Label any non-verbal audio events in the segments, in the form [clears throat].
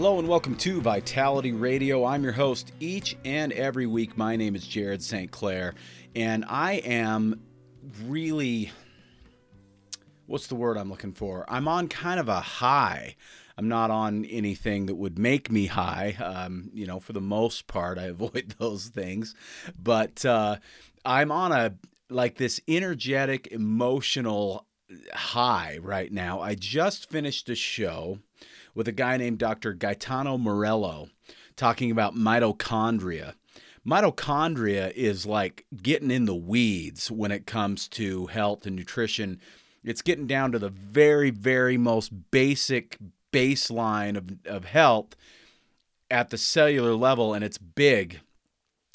Hello and welcome to Vitality Radio. I'm your host each and every week. My name is Jared St. Clair, and I am really what's the word I'm looking for? I'm on kind of a high. I'm not on anything that would make me high. Um, you know, for the most part, I [laughs] avoid those things. But uh, I'm on a like this energetic, emotional high right now. I just finished a show with a guy named Dr. Gaetano Morello talking about mitochondria. Mitochondria is like getting in the weeds when it comes to health and nutrition. It's getting down to the very, very most basic baseline of, of health at the cellular level, and it's big.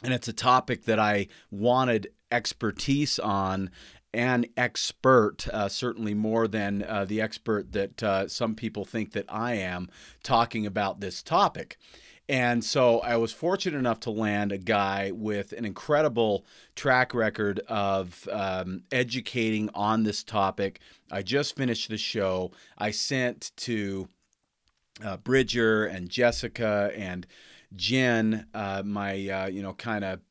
And it's a topic that I wanted expertise on an expert, uh, certainly more than uh, the expert that uh, some people think that I am, talking about this topic. And so I was fortunate enough to land a guy with an incredible track record of um, educating on this topic. I just finished the show. I sent to uh, Bridger and Jessica and Jen, uh, my uh, you know kind of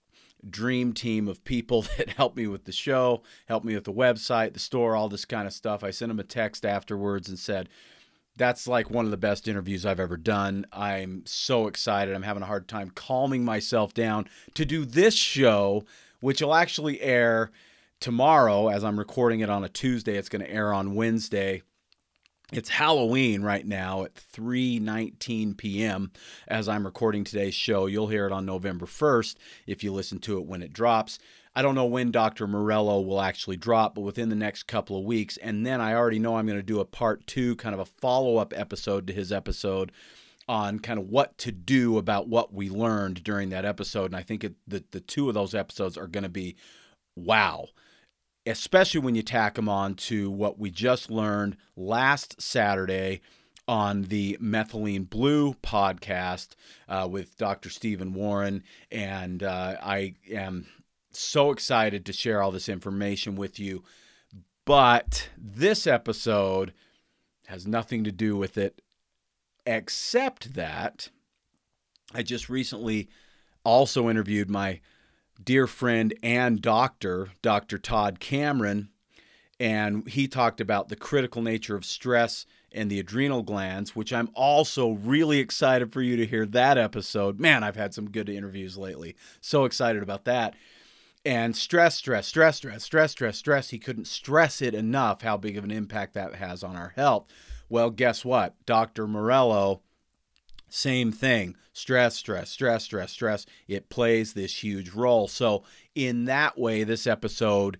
dream team of people [laughs] that helped me with the show, helped me with the website, the store, all this kind of stuff. I sent them a text afterwards and said, that's like one of the best interviews I've ever done. I'm so excited. I'm having a hard time calming myself down to do this show, which will actually air tomorrow as I'm recording it on a Tuesday. It's going to air on Wednesday. It's Halloween right now at 3:19 p.m. as I'm recording today's show. You'll hear it on November 1st if you listen to it when it drops. I don't know when Dr. Morello will actually drop, but within the next couple of weeks. And then I already know I'm going to do a part 2 kind of a follow-up episode to his episode on kind of what to do about what we learned during that episode. And I think it, the the two of those episodes are going to be wow especially when you tack them on to what we just learned last Saturday on the Methylene Blue podcast uh, with Dr. Stephen Warren. And uh, I am so excited to share all this information with you. But this episode has nothing to do with it, except that I just recently also interviewed my dear friend and doctor, Dr. Todd Cameron, and he talked about the critical nature of stress and the adrenal glands, which I'm also really excited for you to hear that episode. Man, I've had some good interviews lately. So excited about that. And stress, stress, stress, stress, stress, stress, stress. He couldn't stress it enough how big of an impact that has on our health. Well, guess what? Dr. Morello same thing. Stress, stress, stress, stress, stress. It plays this huge role. So, in that way, this episode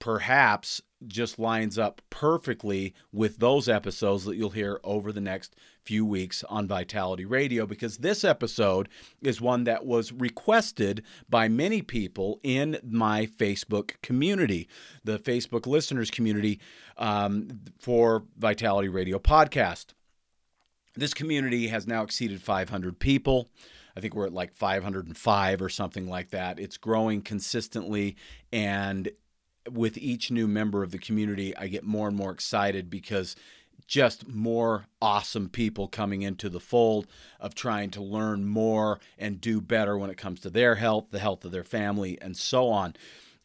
perhaps just lines up perfectly with those episodes that you'll hear over the next few weeks on Vitality Radio because this episode is one that was requested by many people in my Facebook community, the Facebook listeners community um, for Vitality Radio podcast. This community has now exceeded 500 people. I think we're at like 505 or something like that. It's growing consistently. And with each new member of the community, I get more and more excited because just more awesome people coming into the fold of trying to learn more and do better when it comes to their health, the health of their family, and so on.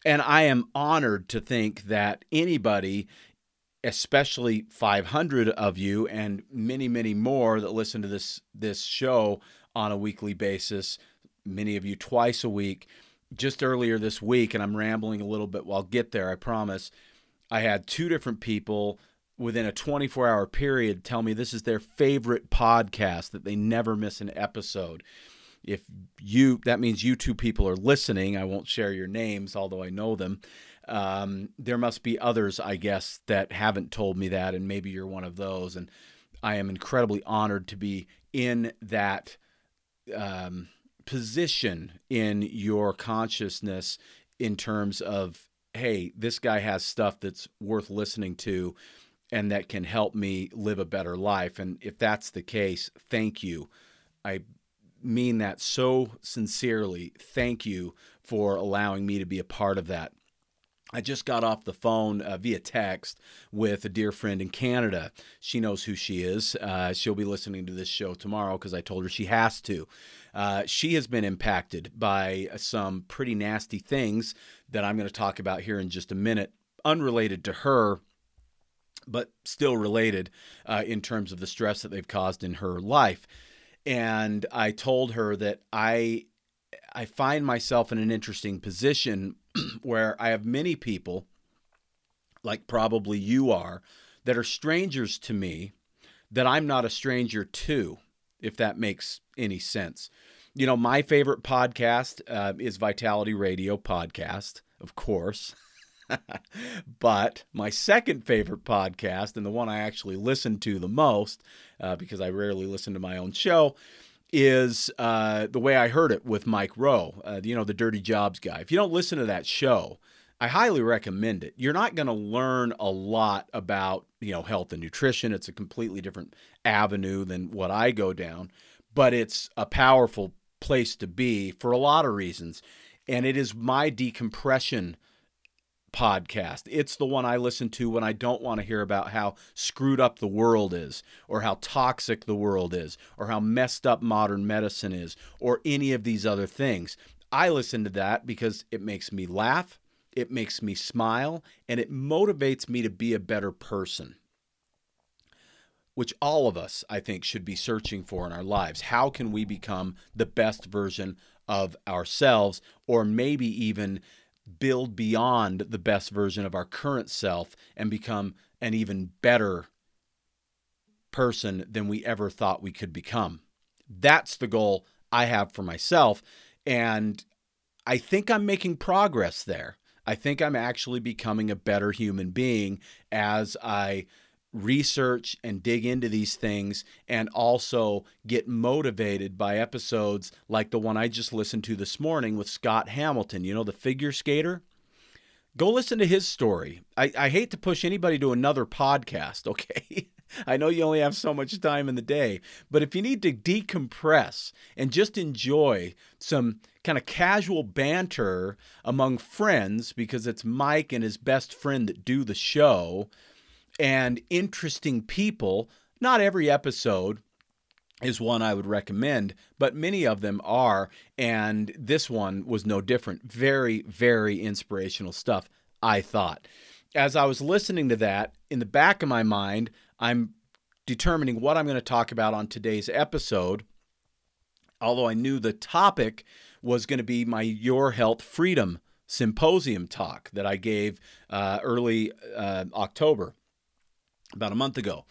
And I am honored to think that anybody especially 500 of you and many many more that listen to this this show on a weekly basis many of you twice a week. Just earlier this week and I'm rambling a little bit while I'll get there I promise. I had two different people within a 24 hour period tell me this is their favorite podcast that they never miss an episode. If you that means you two people are listening. I won't share your names although I know them um, there must be others, I guess, that haven't told me that, and maybe you're one of those. And I am incredibly honored to be in that um, position in your consciousness in terms of, hey, this guy has stuff that's worth listening to and that can help me live a better life. And if that's the case, thank you. I mean that so sincerely. Thank you for allowing me to be a part of that. I just got off the phone uh, via text with a dear friend in Canada. She knows who she is. Uh, she'll be listening to this show tomorrow because I told her she has to. Uh, she has been impacted by some pretty nasty things that I'm going to talk about here in just a minute, unrelated to her, but still related uh, in terms of the stress that they've caused in her life. And I told her that I I find myself in an interesting position [clears throat] where I have many people, like probably you are, that are strangers to me that I'm not a stranger to, if that makes any sense. You know, my favorite podcast uh, is Vitality Radio Podcast, of course. [laughs] but my second favorite podcast, and the one I actually listen to the most, uh, because I rarely listen to my own show, is uh, the way I heard it with Mike Rowe, uh, you know, the Dirty Jobs guy. If you don't listen to that show, I highly recommend it. You're not going to learn a lot about, you know, health and nutrition. It's a completely different avenue than what I go down, but it's a powerful place to be for a lot of reasons. And it is my decompression podcast. It's the one I listen to when I don't want to hear about how screwed up the world is, or how toxic the world is, or how messed up modern medicine is, or any of these other things. I listen to that because it makes me laugh, it makes me smile, and it motivates me to be a better person. Which all of us, I think, should be searching for in our lives. How can we become the best version of ourselves, or maybe even build beyond the best version of our current self and become an even better person than we ever thought we could become. That's the goal I have for myself. And I think I'm making progress there. I think I'm actually becoming a better human being as I research and dig into these things and also get motivated by episodes like the one I just listened to this morning with Scott Hamilton, you know, the figure skater. Go listen to his story. I, I hate to push anybody to another podcast, [laughs] okay? I know you only have so much time in the day, but if you need to decompress and just enjoy some kind of casual banter among friends, because it's Mike and his best friend that do the show, and interesting people. Not every episode is one I would recommend, but many of them are. And this one was no different. Very, very inspirational stuff, I thought. As I was listening to that, in the back of my mind, I'm determining what I'm going to talk about on today's episode. Although I knew the topic was going to be my Your Health Freedom symposium talk that I gave uh, early uh, October about a month ago.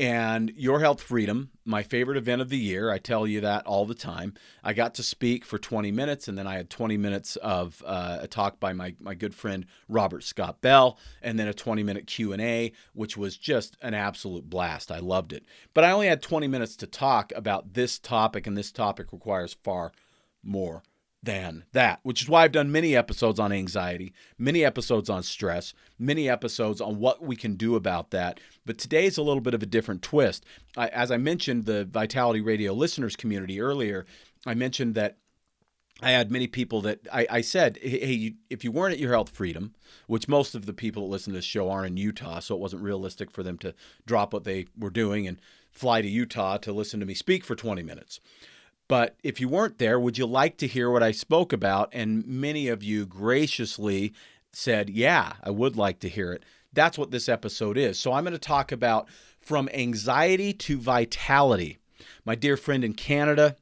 And Your Health Freedom, my favorite event of the year. I tell you that all the time. I got to speak for 20 minutes, and then I had 20 minutes of uh, a talk by my, my good friend Robert Scott Bell, and then a 20 minute Q&A, which was just an absolute blast. I loved it. But I only had 20 minutes to talk about this topic, and this topic requires far more than that, which is why I've done many episodes on anxiety, many episodes on stress, many episodes on what we can do about that. But today is a little bit of a different twist. I, as I mentioned, the Vitality Radio listeners community earlier, I mentioned that I had many people that I, I said, hey, if you weren't at your health freedom, which most of the people that listen to this show are in Utah, so it wasn't realistic for them to drop what they were doing and fly to Utah to listen to me speak for 20 minutes. But if you weren't there, would you like to hear what I spoke about? And many of you graciously said, Yeah, I would like to hear it. That's what this episode is. So I'm going to talk about from anxiety to vitality. My dear friend in Canada,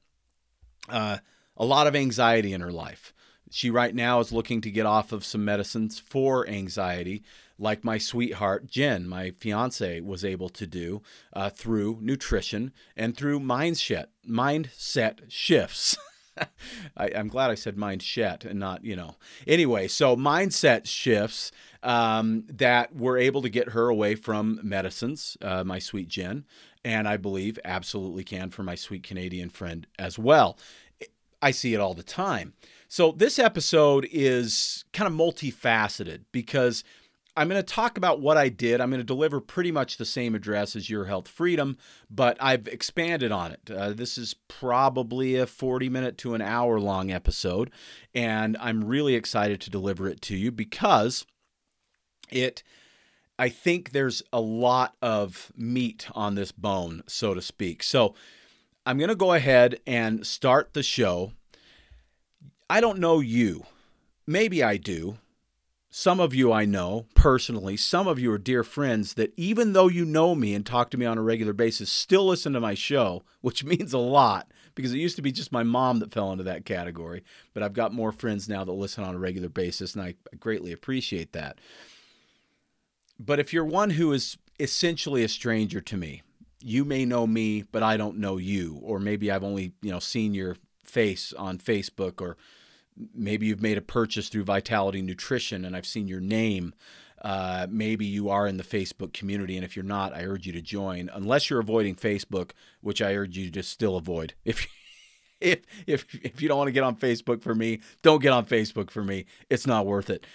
uh, a lot of anxiety in her life. She right now is looking to get off of some medicines for anxiety like my sweetheart Jen, my fiance, was able to do uh, through nutrition and through mindset mindset shifts. [laughs] I, am glad I said mindset and not you know. Anyway, so mindset shifts um, that were able to get her away from medicines, uh, my sweet Jen, And I believe absolutely can for my sweet Canadian friend as well. I see it all the time. So this episode is kind of multifaceted because I'm going to talk about what I did. I'm going to deliver pretty much the same address as Your Health Freedom, but I've expanded on it. Uh, this is probably a 40 minute to an hour long episode, and I'm really excited to deliver it to you because it. I think there's a lot of meat on this bone, so to speak. So I'm going to go ahead and start the show. I don't know you. Maybe I do some of you I know personally, some of you are dear friends that even though you know me and talk to me on a regular basis, still listen to my show, [laughs] which means a lot because it used to be just my mom that fell into that category. But I've got more friends now that listen on a regular basis, and I greatly appreciate that. But if you're one who is essentially a stranger to me, you may know me, but I don't know you, or maybe I've only you know seen your face on Facebook or maybe you've made a purchase through Vitality Nutrition and I've seen your name. Uh, maybe you are in the Facebook community, and if you're not, I urge you to join. Unless you're avoiding Facebook, which I urge you to still avoid. [laughs] If if if if you don't want to get on Facebook for me, don't get on Facebook for me. It's not worth it.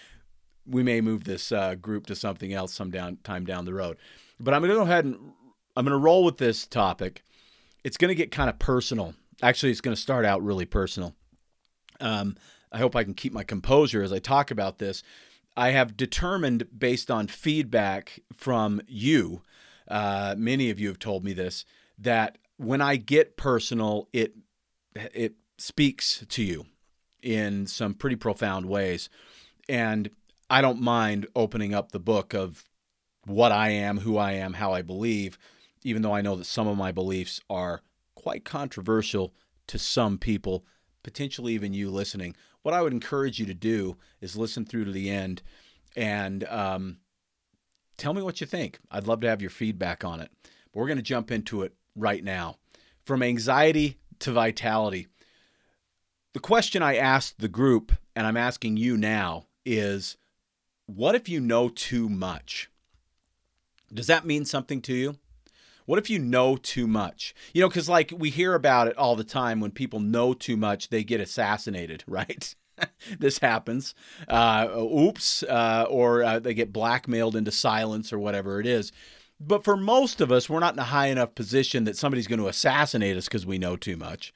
We may move this uh, group to something else some down time down the road. But I'm going to go ahead and I'm going to roll with this topic. It's going to get kind of personal. Actually, it's going to start out really personal. Um, I hope I can keep my composure as I talk about this. I have determined, based on feedback from you, uh, many of you have told me this, that when I get personal, it it speaks to you in some pretty profound ways, and I don't mind opening up the book of what I am, who I am, how I believe, even though I know that some of my beliefs are quite controversial to some people, potentially even you listening what I would encourage you to do is listen through to the end and um, tell me what you think. I'd love to have your feedback on it. But we're going to jump into it right now. From anxiety to vitality. The question I asked the group, and I'm asking you now, is what if you know too much? Does that mean something to you? What if you know too much? You know, because like we hear about it all the time when people know too much, they get assassinated, [laughs] right? this happens. Uh, oops, uh, or uh, they get blackmailed into silence or whatever it is. But for most of us, we're not in a high enough position that somebody's going to assassinate us because we know too much.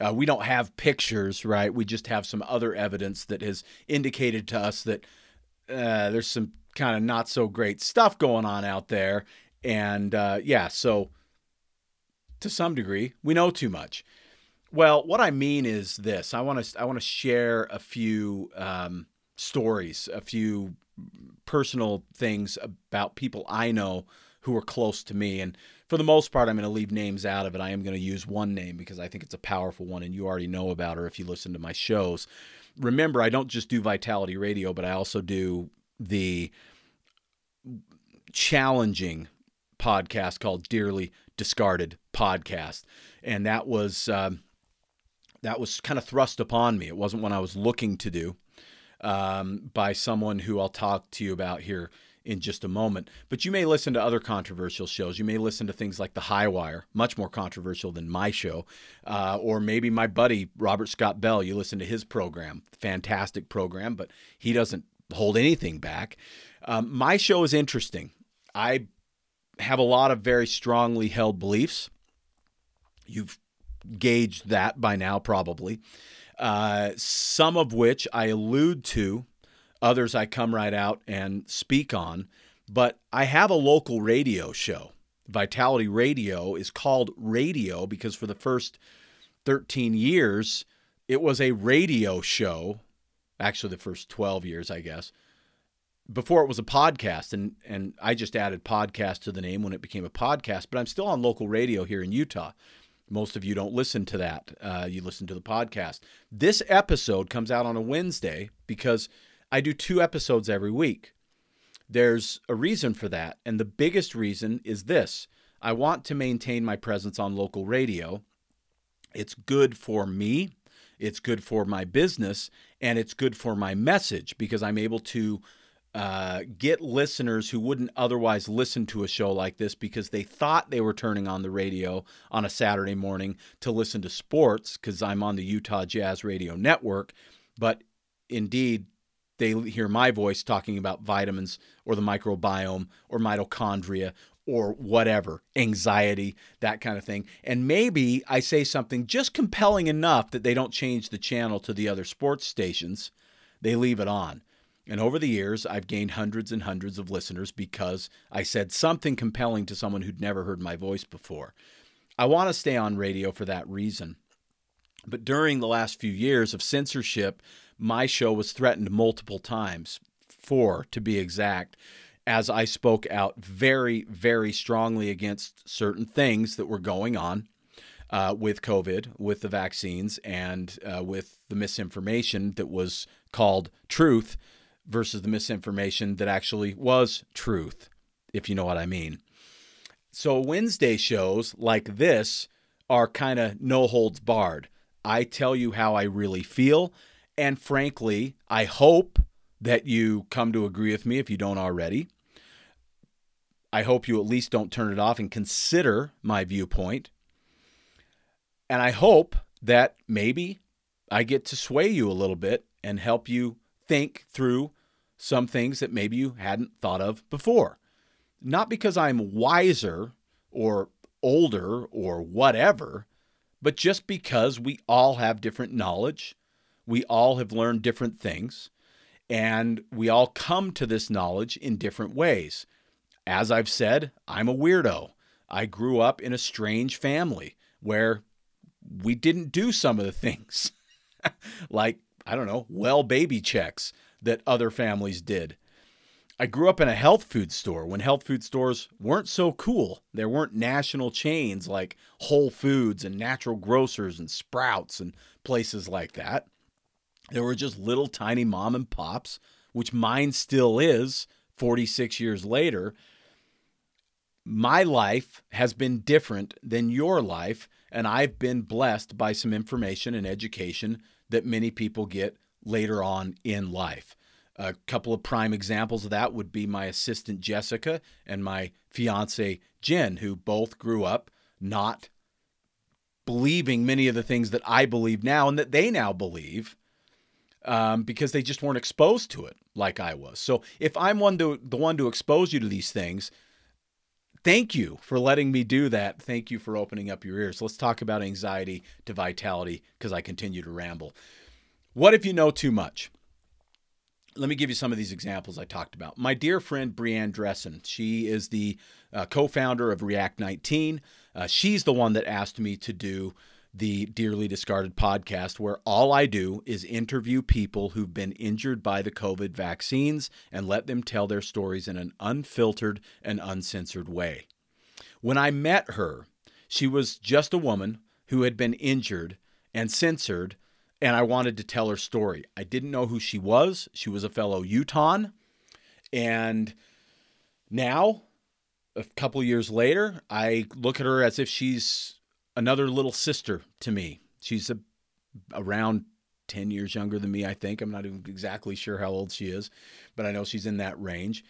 Uh, we don't have pictures, right? We just have some other evidence that has indicated to us that uh, there's some kind of not so great stuff going on out there, and uh, yeah, so to some degree, we know too much. Well, what I mean is this: I want to I want to share a few um, stories, a few personal things about people I know who are close to me, and for the most part, I'm going to leave names out of it. I am going to use one name because I think it's a powerful one, and you already know about her if you listen to my shows. Remember, I don't just do Vitality Radio, but I also do the challenging podcast called Dearly Discarded Podcast, and that was um, that was kind of thrust upon me. It wasn't one I was looking to do um, by someone who I'll talk to you about here in just a moment. But you may listen to other controversial shows. You may listen to things like The High Wire, much more controversial than my show, uh, or maybe my buddy Robert Scott Bell. You listen to his program, fantastic program, but he doesn't hold anything back. Um, my show is interesting. I have a lot of very strongly held beliefs. You've gauged that by now, probably. Uh, some of which I allude to, others I come right out and speak on. But I have a local radio show. Vitality Radio is called radio because for the first 13 years, it was a radio show. Actually, the first 12 years, I guess before it was a podcast and and I just added podcast to the name when it became a podcast but I'm still on local radio here in Utah. Most of you don't listen to that. Uh, you listen to the podcast. This episode comes out on a Wednesday because I do two episodes every week. There's a reason for that and the biggest reason is this. I want to maintain my presence on local radio. It's good for me. It's good for my business and it's good for my message because I'm able to uh, get listeners who wouldn't otherwise listen to a show like this because they thought they were turning on the radio on a Saturday morning to listen to sports because I'm on the Utah Jazz Radio Network. But indeed, they hear my voice talking about vitamins or the microbiome or mitochondria or whatever, anxiety, that kind of thing. And maybe I say something just compelling enough that they don't change the channel to the other sports stations. They leave it on. And over the years, I've gained hundreds and hundreds of listeners because I said something compelling to someone who'd never heard my voice before. I want to stay on radio for that reason. But during the last few years of censorship, my show was threatened multiple times, four to be exact, as I spoke out very, very strongly against certain things that were going on uh, with COVID, with the vaccines, and uh, with the misinformation that was called truth versus the misinformation that actually was truth, if you know what I mean. So, Wednesday shows like this are kind of no holds barred. I tell you how I really feel. And frankly, I hope that you come to agree with me if you don't already. I hope you at least don't turn it off and consider my viewpoint. And I hope that maybe I get to sway you a little bit and help you think through some things that maybe you hadn't thought of before. Not because I'm wiser or older or whatever, but just because we all have different knowledge. We all have learned different things, and we all come to this knowledge in different ways. As I've said, I'm a weirdo. I grew up in a strange family where we didn't do some of the [laughs] things like, I don't know, well baby checks that other families did. I grew up in a health food store when health food stores weren't so cool. There weren't national chains like Whole Foods and Natural Grocers and Sprouts and places like that. There were just little tiny mom and pops, which mine still is 46 years later. My life has been different than your life, and I've been blessed by some information and education that many people get later on in life. A couple of prime examples of that would be my assistant Jessica and my fiance Jen, who both grew up not believing many of the things that I believe now and that they now believe um, because they just weren't exposed to it like I was. So if I'm one to the one to expose you to these things, thank you for letting me do that. Thank you for opening up your ears. Let's talk about anxiety to vitality because I continue to ramble. What if you know too much? Let me give you some of these examples I talked about. My dear friend Brianne Dressen, she is the uh, co founder of React 19. Uh, she's the one that asked me to do the Dearly Discarded podcast, where all I do is interview people who've been injured by the COVID vaccines and let them tell their stories in an unfiltered and uncensored way. When I met her, she was just a woman who had been injured and censored and I wanted to tell her story. I didn't know who she was. She was a fellow Utahn. And now, a couple years later, I look at her as if she's another little sister to me. She's a, around 10 years younger than me, I think. I'm not even exactly sure how old she is, but I know she's in that range.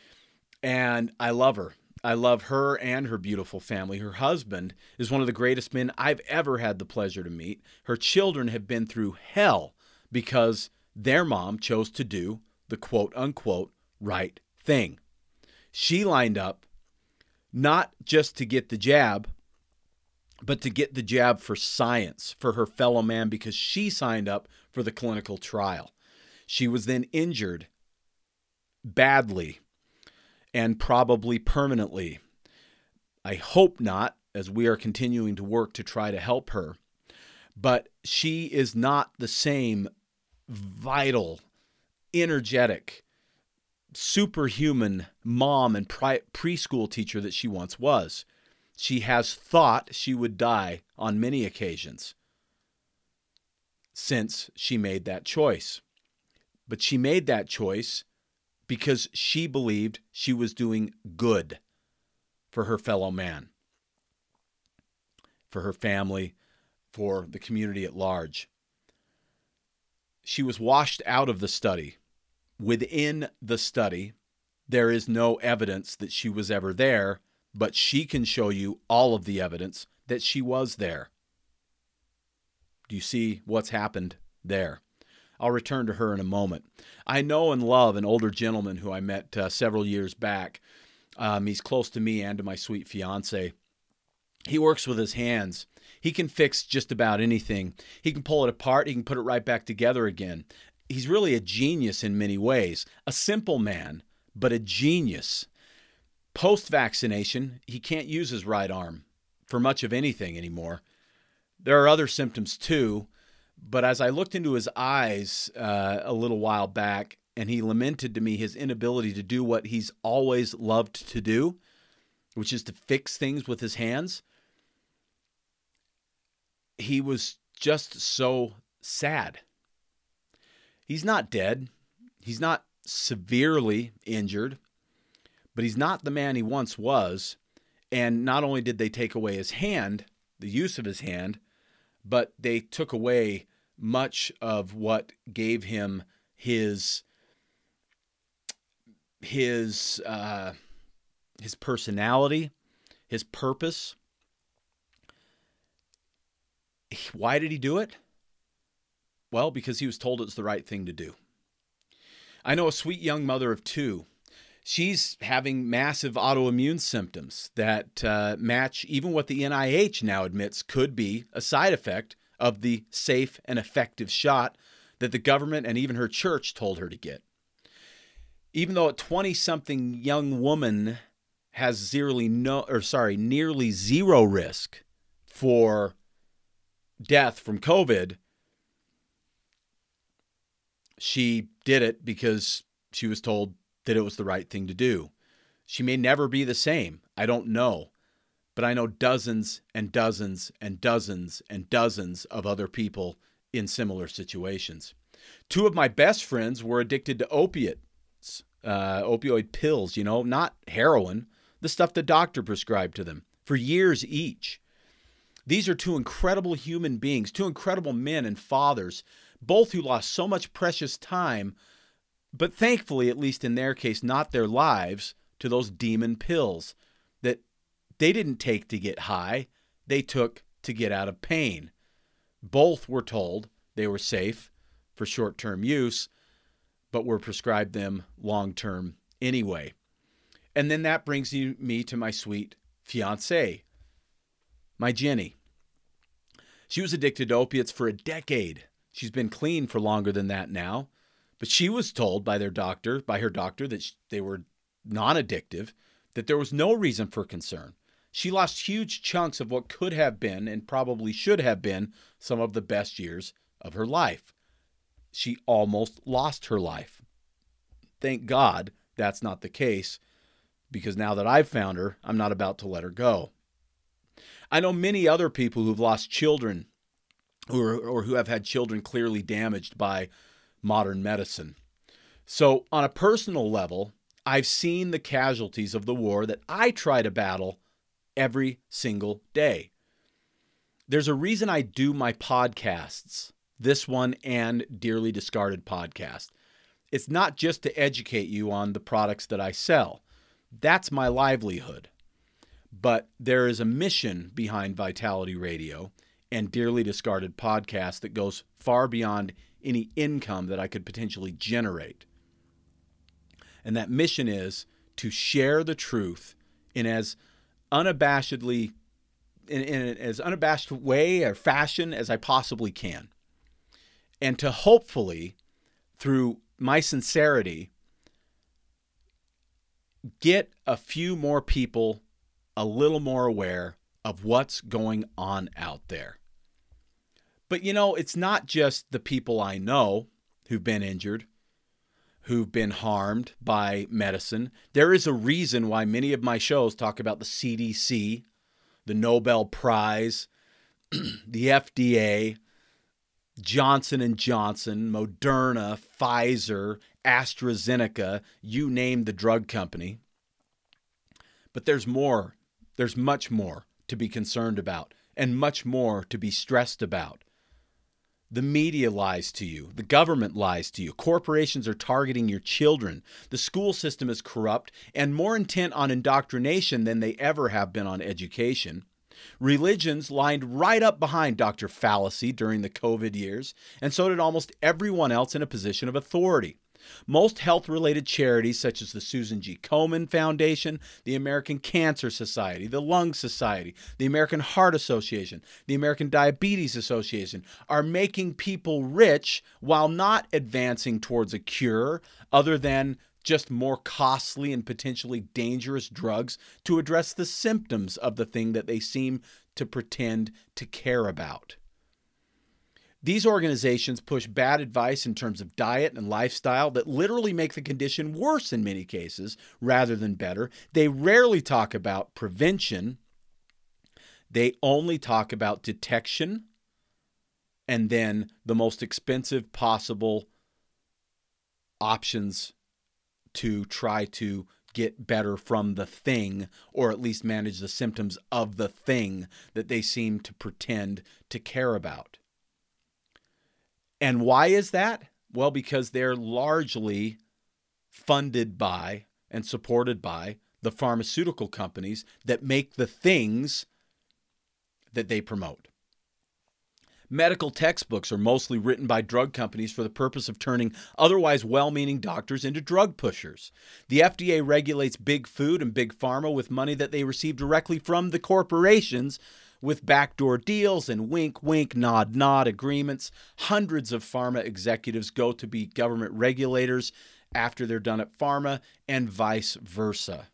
And I love her. I love her and her beautiful family. Her husband is one of the greatest men I've ever had the pleasure to meet. Her children have been through hell because their mom chose to do the quote unquote right thing. She lined up not just to get the jab, but to get the jab for science for her fellow man because she signed up for the clinical trial. She was then injured badly and probably permanently. I hope not, as we are continuing to work to try to help her. But she is not the same vital, energetic, superhuman mom and preschool teacher that she once was. She has thought she would die on many occasions since she made that choice. But she made that choice because she believed she was doing good for her fellow man, for her family, for the community at large. She was washed out of the study. Within the study, there is no evidence that she was ever there, but she can show you all of the evidence that she was there. Do you see what's happened there? I'll return to her in a moment. I know and love an older gentleman who I met uh, several years back. Um, he's close to me and to my sweet fiance. He works with his hands. He can fix just about anything. He can pull it apart, he can put it right back together again. He's really a genius in many ways, a simple man, but a genius. Post vaccination, he can't use his right arm for much of anything anymore. There are other symptoms too, but as I looked into his eyes uh, a little while back, and he lamented to me his inability to do what he's always loved to do, which is to fix things with his hands, he was just so sad. He's not dead. He's not severely injured, but he's not the man he once was. And not only did they take away his hand, the use of his hand, but they took away much of what gave him his his uh, his personality, his purpose. Why did he do it? Well, because he was told it's the right thing to do. I know a sweet young mother of two. She's having massive autoimmune symptoms that uh, match even what the NIH now admits could be a side effect of the safe and effective shot that the government and even her church told her to get. Even though a 20 something young woman has zero no or sorry, nearly zero risk for death from COVID, she did it because she was told that it was the right thing to do. She may never be the same. I don't know but I know dozens and dozens and dozens and dozens of other people in similar situations. Two of my best friends were addicted to opiates, uh, opioid pills, you know, not heroin, the stuff the doctor prescribed to them for years each. These are two incredible human beings, two incredible men and fathers, both who lost so much precious time, but thankfully, at least in their case, not their lives, to those demon pills they didn't take to get high, they took to get out of pain. Both were told they were safe for short term use, but were prescribed them long term anyway. And then that brings me to my sweet fiancee, my Jenny. She was addicted to opiates for a decade. She's been clean for longer than that now, but she was told by their doctor, by her doctor, that they were non addictive, that there was no reason for concern. She lost huge chunks of what could have been and probably should have been some of the best years of her life. She almost lost her life. Thank God that's not the case because now that I've found her, I'm not about to let her go. I know many other people who've lost children or, or who have had children clearly damaged by modern medicine. So, on a personal level, I've seen the casualties of the war that I try to battle every single day. There's a reason I do my podcasts, this one and Dearly Discarded podcast. It's not just to educate you on the products that I sell, that's my livelihood. But there is a mission behind Vitality Radio and Dearly Discarded podcast that goes far beyond any income that I could potentially generate. And that mission is to share the truth in as unabashedly in, in as unabashed way or fashion as I possibly can. And to hopefully, through my sincerity, get a few more people a little more aware of what's going on out there. But you know, it's not just the people I know who've been injured who've been harmed by medicine. There is a reason why many of my shows talk about the CDC, the Nobel Prize, [clears throat] the FDA, Johnson and Johnson, Moderna, Pfizer, AstraZeneca, you name the drug company. But there's more. There's much more to be concerned about and much more to be stressed about. The media lies to you. The government lies to you. Corporations are targeting your children. The school system is corrupt and more intent on indoctrination than they ever have been on education. Religions lined right up behind Dr. Fallacy during the COVID years, and so did almost everyone else in a position of authority. Most health related charities, such as the Susan G. Komen Foundation, the American Cancer Society, the Lung Society, the American Heart Association, the American Diabetes Association, are making people rich while not advancing towards a cure other than just more costly and potentially dangerous drugs to address the symptoms of the thing that they seem to pretend to care about. These organizations push bad advice in terms of diet and lifestyle that literally make the condition worse in many cases rather than better. They rarely talk about prevention, they only talk about detection and then the most expensive possible options to try to get better from the thing or at least manage the symptoms of the thing that they seem to pretend to care about. And why is that? Well, because they're largely funded by and supported by the pharmaceutical companies that make the things that they promote. Medical textbooks are mostly written by drug companies for the purpose of turning otherwise well meaning doctors into drug pushers. The FDA regulates big food and big pharma with money that they receive directly from the corporations with backdoor deals and wink, wink, nod, nod agreements. Hundreds of pharma executives go to be government regulators after they're done at pharma, and vice versa.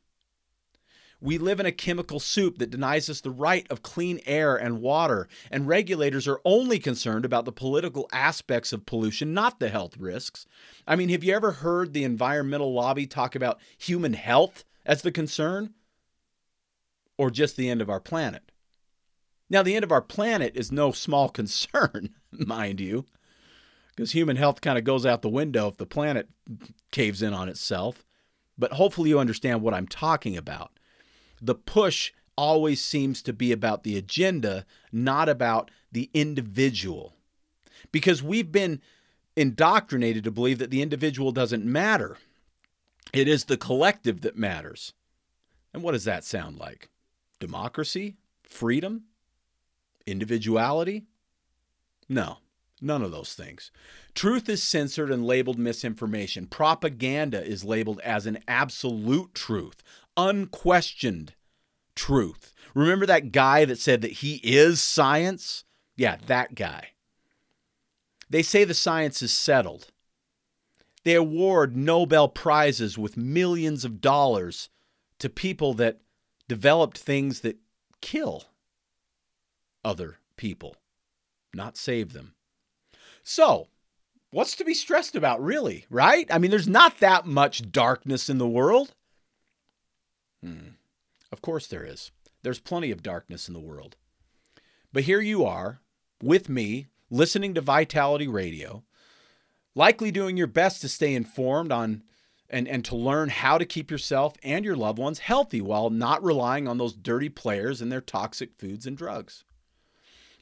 We live in a chemical soup that denies us the right of clean air and water, and regulators are only concerned about the political aspects of pollution, not the health risks. I mean, have you ever heard the environmental lobby talk about human health as the concern? Or just the end of our planet? Now, the end of our planet is no small [laughs] concern, mind you, because human health kind of goes out the window if the planet caves in on itself. But hopefully, you understand what I'm talking about the push always seems to be about the agenda, not about the individual. Because we've been indoctrinated to believe that the individual doesn't matter, it is the collective that matters. And what does that sound like? Democracy? Freedom? Individuality? No, none of those things. Truth is censored and labeled misinformation. Propaganda is labeled as an absolute truth, unquestioned truth. Remember that guy that said that he is science? Yeah, that guy. They say the science is settled. They award Nobel Prizes with millions of dollars to people that developed things that kill other people, not save them. So, what's to be stressed about, really, right? I mean, there's not that much darkness in the world. Hmm. Of course there is. There's plenty of darkness in the world. But here you are with me, listening to Vitality Radio, likely doing your best to stay informed on and, and to learn how to keep yourself and your loved ones healthy while not relying on those dirty players and their toxic foods and drugs.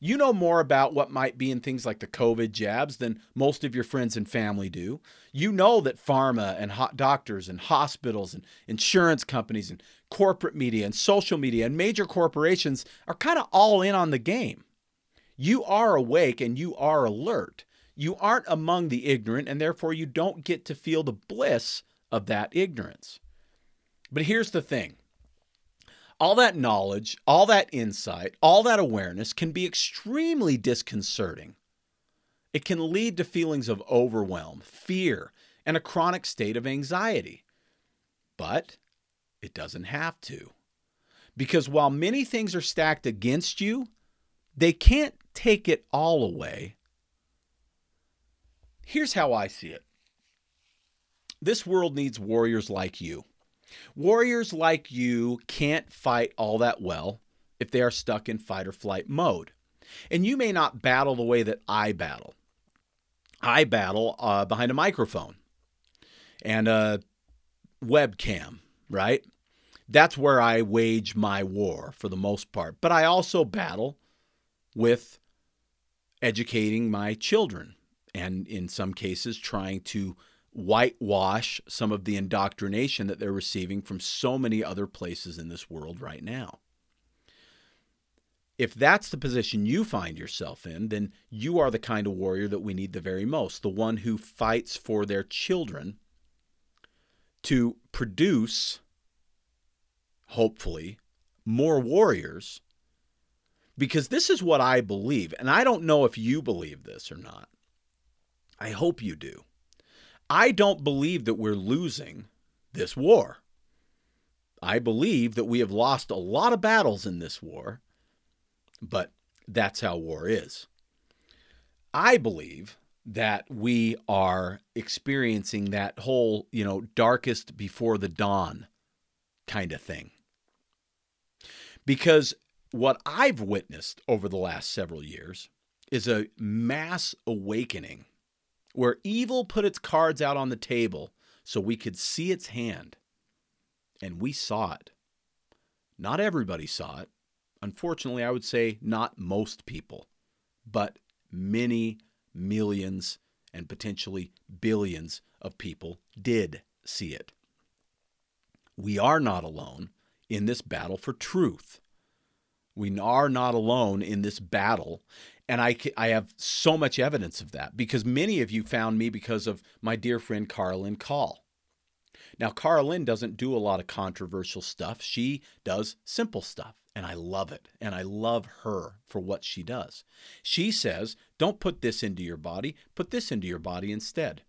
You know more about what might be in things like the COVID jabs than most of your friends and family do. You know that pharma and hot doctors and hospitals and insurance companies and corporate media and social media and major corporations are kind of all in on the game. You are awake and you are alert. You aren't among the ignorant, and therefore you don't get to feel the bliss of that ignorance. But here's the thing all that knowledge, all that insight, all that awareness can be extremely disconcerting. It can lead to feelings of overwhelm, fear, and a chronic state of anxiety. But it doesn't have to. Because while many things are stacked against you, they can't take it all away. Here's how I see it this world needs warriors like you. Warriors like you can't fight all that well if they are stuck in fight or flight mode. And you may not battle the way that I battle. I battle uh, behind a microphone and a webcam, right? That's where I wage my war for the most part. But I also battle with educating my children, and in some cases, trying to whitewash some of the indoctrination that they're receiving from so many other places in this world right now. If that's the position you find yourself in, then you are the kind of warrior that we need the very most, the one who fights for their children to produce, hopefully, more warriors. Because this is what I believe, and I don't know if you believe this or not. I hope you do. I don't believe that we're losing this war. I believe that we have lost a lot of battles in this war, but that's how war is. I believe that we are experiencing that whole, you know, darkest before the dawn kind of thing. Because what I've witnessed over the last several years is a mass awakening where evil put its cards out on the table so we could see its hand. And we saw it. Not everybody saw it. Unfortunately, I would say not most people, but many millions and potentially billions of people did see it. We are not alone in this battle for truth. We are not alone in this battle and I, I have so much evidence of that because many of you found me because of my dear friend Karalynne Call. Now, Karalynne doesn't do a lot of controversial stuff. She does simple stuff, and I love it. And I love her for what she does. She says, don't put this into your body, put this into your body instead.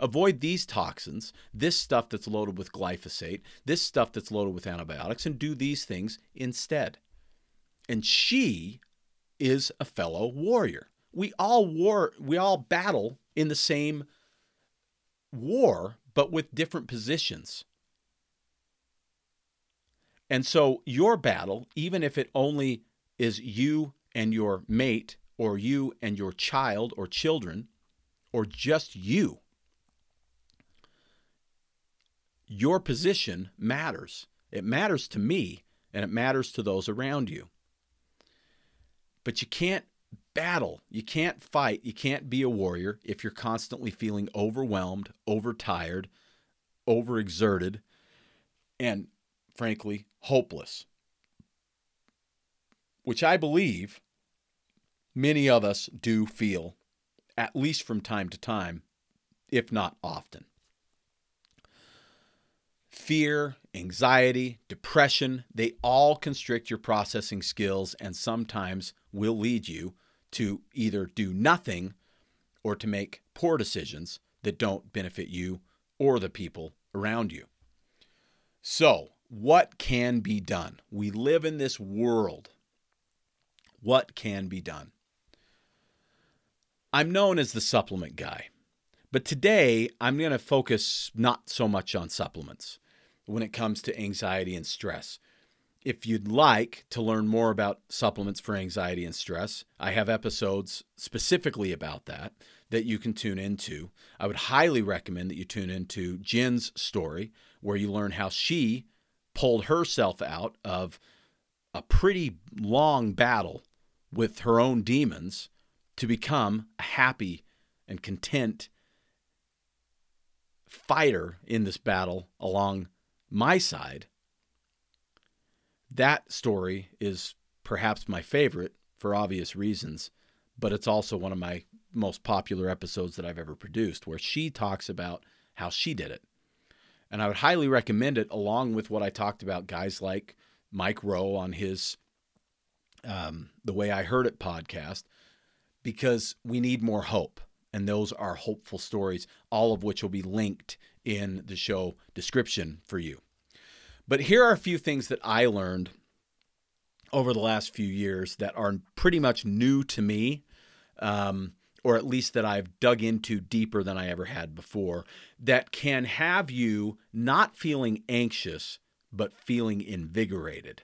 Avoid these toxins, this stuff that's loaded with glyphosate, this stuff that's loaded with antibiotics, and do these things instead. And she is a fellow warrior. We all war we all battle in the same war but with different positions. And so your battle, even if it only is you and your mate or you and your child or children or just you, your position matters. It matters to me and it matters to those around you. But you can't battle, you can't fight, you can't be a warrior if you're constantly feeling overwhelmed, overtired, overexerted, and frankly, hopeless. Which I believe many of us do feel, at least from time to time, if not often fear, anxiety, depression, they all constrict your processing skills and sometimes will lead you to either do nothing or to make poor decisions that don't benefit you or the people around you. So, what can be done? We live in this world. What can be done? I'm known as the supplement guy, but today I'm going to focus not so much on supplements when it comes to anxiety and stress. If you'd like to learn more about supplements for anxiety and stress, I have episodes specifically about that that you can tune into. I would highly recommend that you tune into Jen's story, where you learn how she pulled herself out of a pretty long battle with her own demons to become a happy and content fighter in this battle along my side, that story is perhaps my favorite for obvious reasons, but it's also one of my most popular episodes that I've ever produced, where she talks about how she did it. And I would highly recommend it along with what I talked about guys like Mike Rowe on his um, The Way I Heard It podcast, because we need more hope. And those are hopeful stories, all of which will be linked in the show description for you. But here are a few things that I learned over the last few years that are pretty much new to me, um, or at least that I've dug into deeper than I ever had before, that can have you not feeling anxious, but feeling invigorated.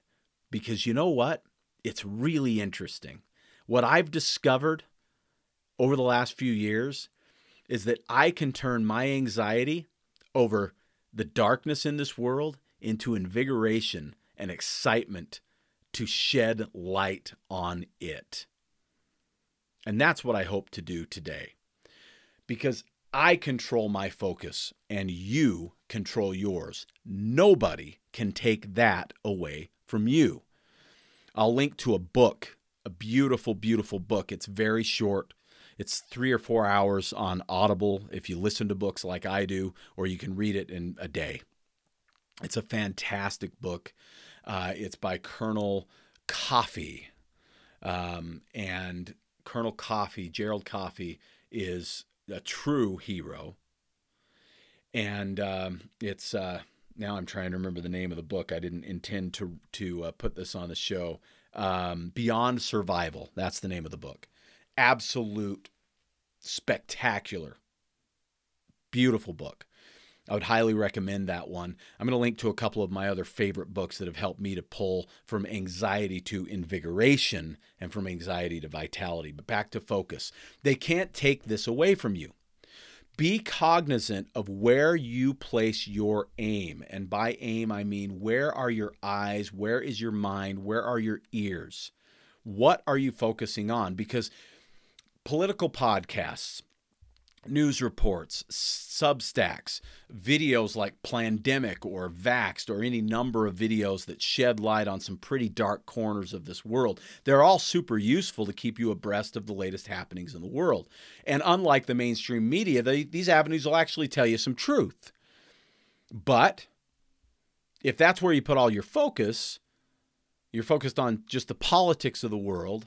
Because you know what? It's really interesting. What I've discovered over the last few years is that I can turn my anxiety over the darkness in this world into invigoration and excitement to shed light on it. And that's what I hope to do today. Because I control my focus and you control yours. Nobody can take that away from you. I'll link to a book, a beautiful, beautiful book. It's very short. It's three or four hours on Audible if you listen to books like I do, or you can read it in a day. It's a fantastic book. Uh, it's by Colonel Coffee. Um, and Colonel Coffee, Gerald Coffee, is a true hero. And um, it's uh, now I'm trying to remember the name of the book. I didn't intend to to uh, put this on the show. Um, Beyond Survival. That's the name of the book. Absolute spectacular, beautiful book. I would highly recommend that one. I'm going to link to a couple of my other favorite books that have helped me to pull from anxiety to invigoration and from anxiety to vitality. But back to focus. They can't take this away from you. Be cognizant of where you place your aim. And by aim, I mean where are your eyes? Where is your mind? Where are your ears? What are you focusing on? Because political podcasts, news reports, substacks, videos like Plandemic or Vaxxed, or any number of videos that shed light on some pretty dark corners of this world. They're all super useful to keep you abreast of the latest happenings in the world. And unlike the mainstream media, they, these avenues will actually tell you some truth. But if that's where you put all your focus, you're focused on just the politics of the world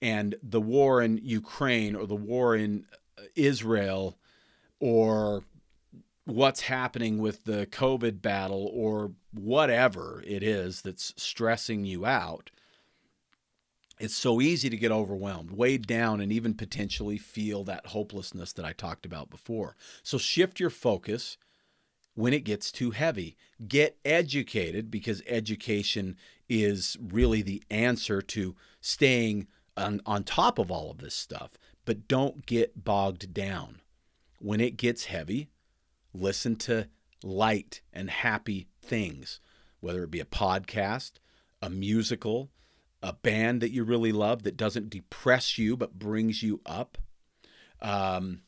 and the war in Ukraine or the war in Israel or what's happening with the COVID battle or whatever it is that's stressing you out, it's so easy to get overwhelmed, weighed down, and even potentially feel that hopelessness that I talked about before. So shift your focus when it gets too heavy. Get educated because education is really the answer to staying on, on top of all of this stuff but don't get bogged down. When it gets heavy, listen to light and happy things, whether it be a podcast, a musical, a band that you really love that doesn't depress you but brings you up, um,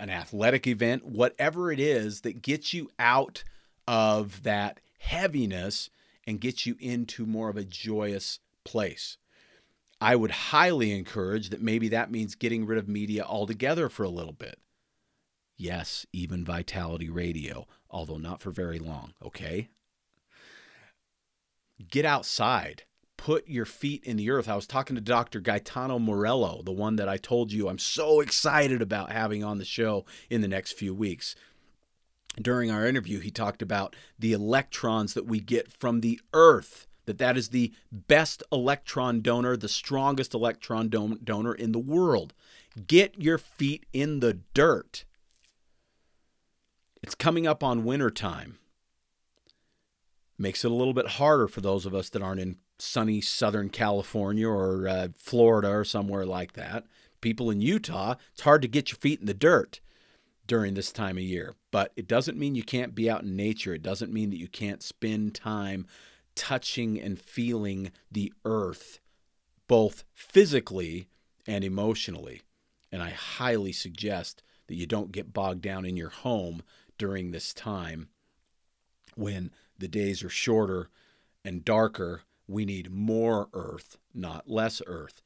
an athletic event, whatever it is that gets you out of that heaviness and gets you into more of a joyous place. I would highly encourage that maybe that means getting rid of media altogether for a little bit. Yes, even Vitality Radio, although not for very long, okay? Get outside. Put your feet in the earth. I was talking to Dr. Gaetano Morello, the one that I told you I'm so excited about having on the show in the next few weeks. During our interview, he talked about the electrons that we get from the earth that that is the best electron donor, the strongest electron don- donor in the world. Get your feet in the dirt. It's coming up on winter time. Makes it a little bit harder for those of us that aren't in sunny Southern California or uh, Florida or somewhere like that. People in Utah, it's hard to get your feet in the dirt during this time of year. But it doesn't mean you can't be out in nature. It doesn't mean that you can't spend time touching and feeling the earth, both physically and emotionally. And I highly suggest that you don't get bogged down in your home during this time when the days are shorter and darker. We need more earth, not less earth.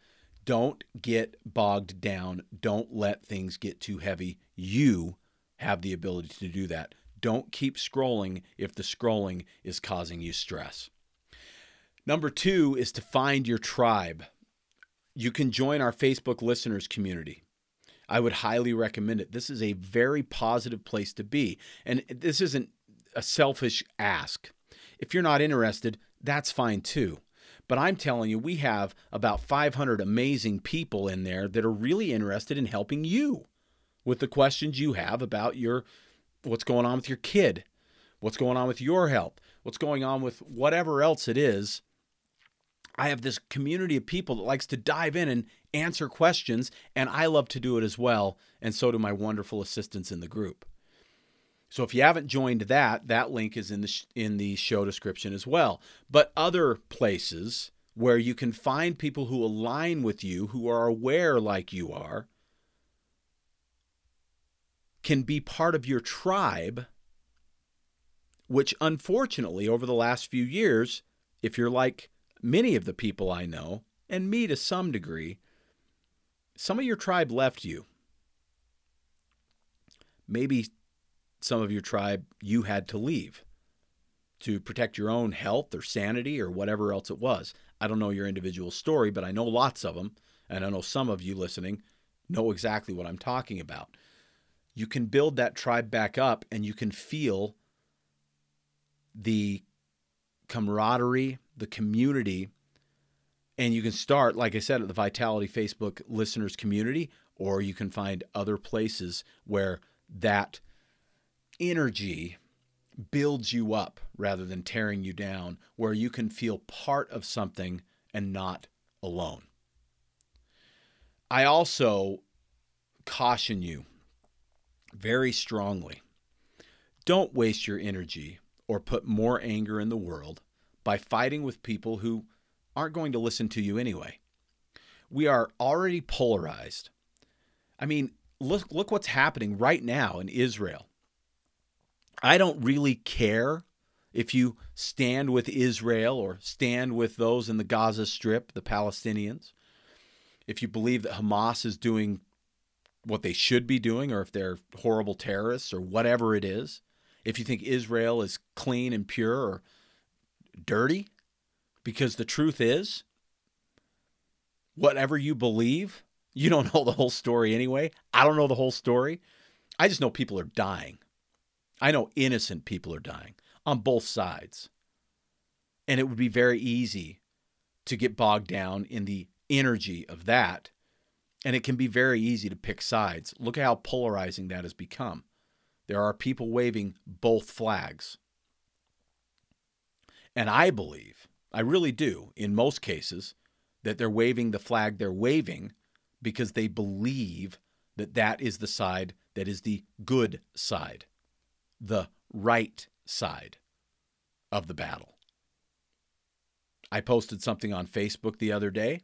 Don't get bogged down. Don't let things get too heavy. You have the ability to do that. Don't keep scrolling if the scrolling is causing you stress. Number two is to find your tribe. You can join our Facebook listeners community. I would highly recommend it. This is a very positive place to be. And this isn't a selfish ask. If you're not interested, that's fine too. But I'm telling you, we have about 500 amazing people in there that are really interested in helping you with the questions you have about your what's going on with your kid, what's going on with your health, what's going on with whatever else it is I have this community of people that likes to dive in and answer questions, and I love to do it as well, and so do my wonderful assistants in the group. So if you haven't joined that, that link is in the sh- in the show description as well. But other places where you can find people who align with you, who are aware like you are, can be part of your tribe, which unfortunately, over the last few years, if you're like many of the people I know, and me to some degree, some of your tribe left you. Maybe some of your tribe you had to leave to protect your own health or sanity or whatever else it was. I don't know your individual story, but I know lots of them, and I know some of you listening know exactly what I'm talking about. You can build that tribe back up and you can feel the camaraderie, the community, and you can start, like I said, at the Vitality Facebook listeners community, or you can find other places where that energy builds you up rather than tearing you down, where you can feel part of something and not alone. I also caution you very strongly don't waste your energy or put more anger in the world by fighting with people who aren't going to listen to you anyway. We are already polarized. I mean, look look what's happening right now in Israel. I don't really care if you stand with Israel or stand with those in the Gaza Strip, the Palestinians. If you believe that Hamas is doing what they should be doing or if they're horrible terrorists or whatever it is. If you think Israel is clean and pure or dirty, because the truth is, whatever you believe, you don't know the whole story anyway. I don't know the whole story. I just know people are dying. I know innocent people are dying on both sides. And it would be very easy to get bogged down in the energy of that. And it can be very easy to pick sides. Look at how polarizing that has become. There are people waving both flags. And I believe, I really do, in most cases, that they're waving the flag they're waving because they believe that that is the side that is the good side the right side of the battle. I posted something on Facebook the other day,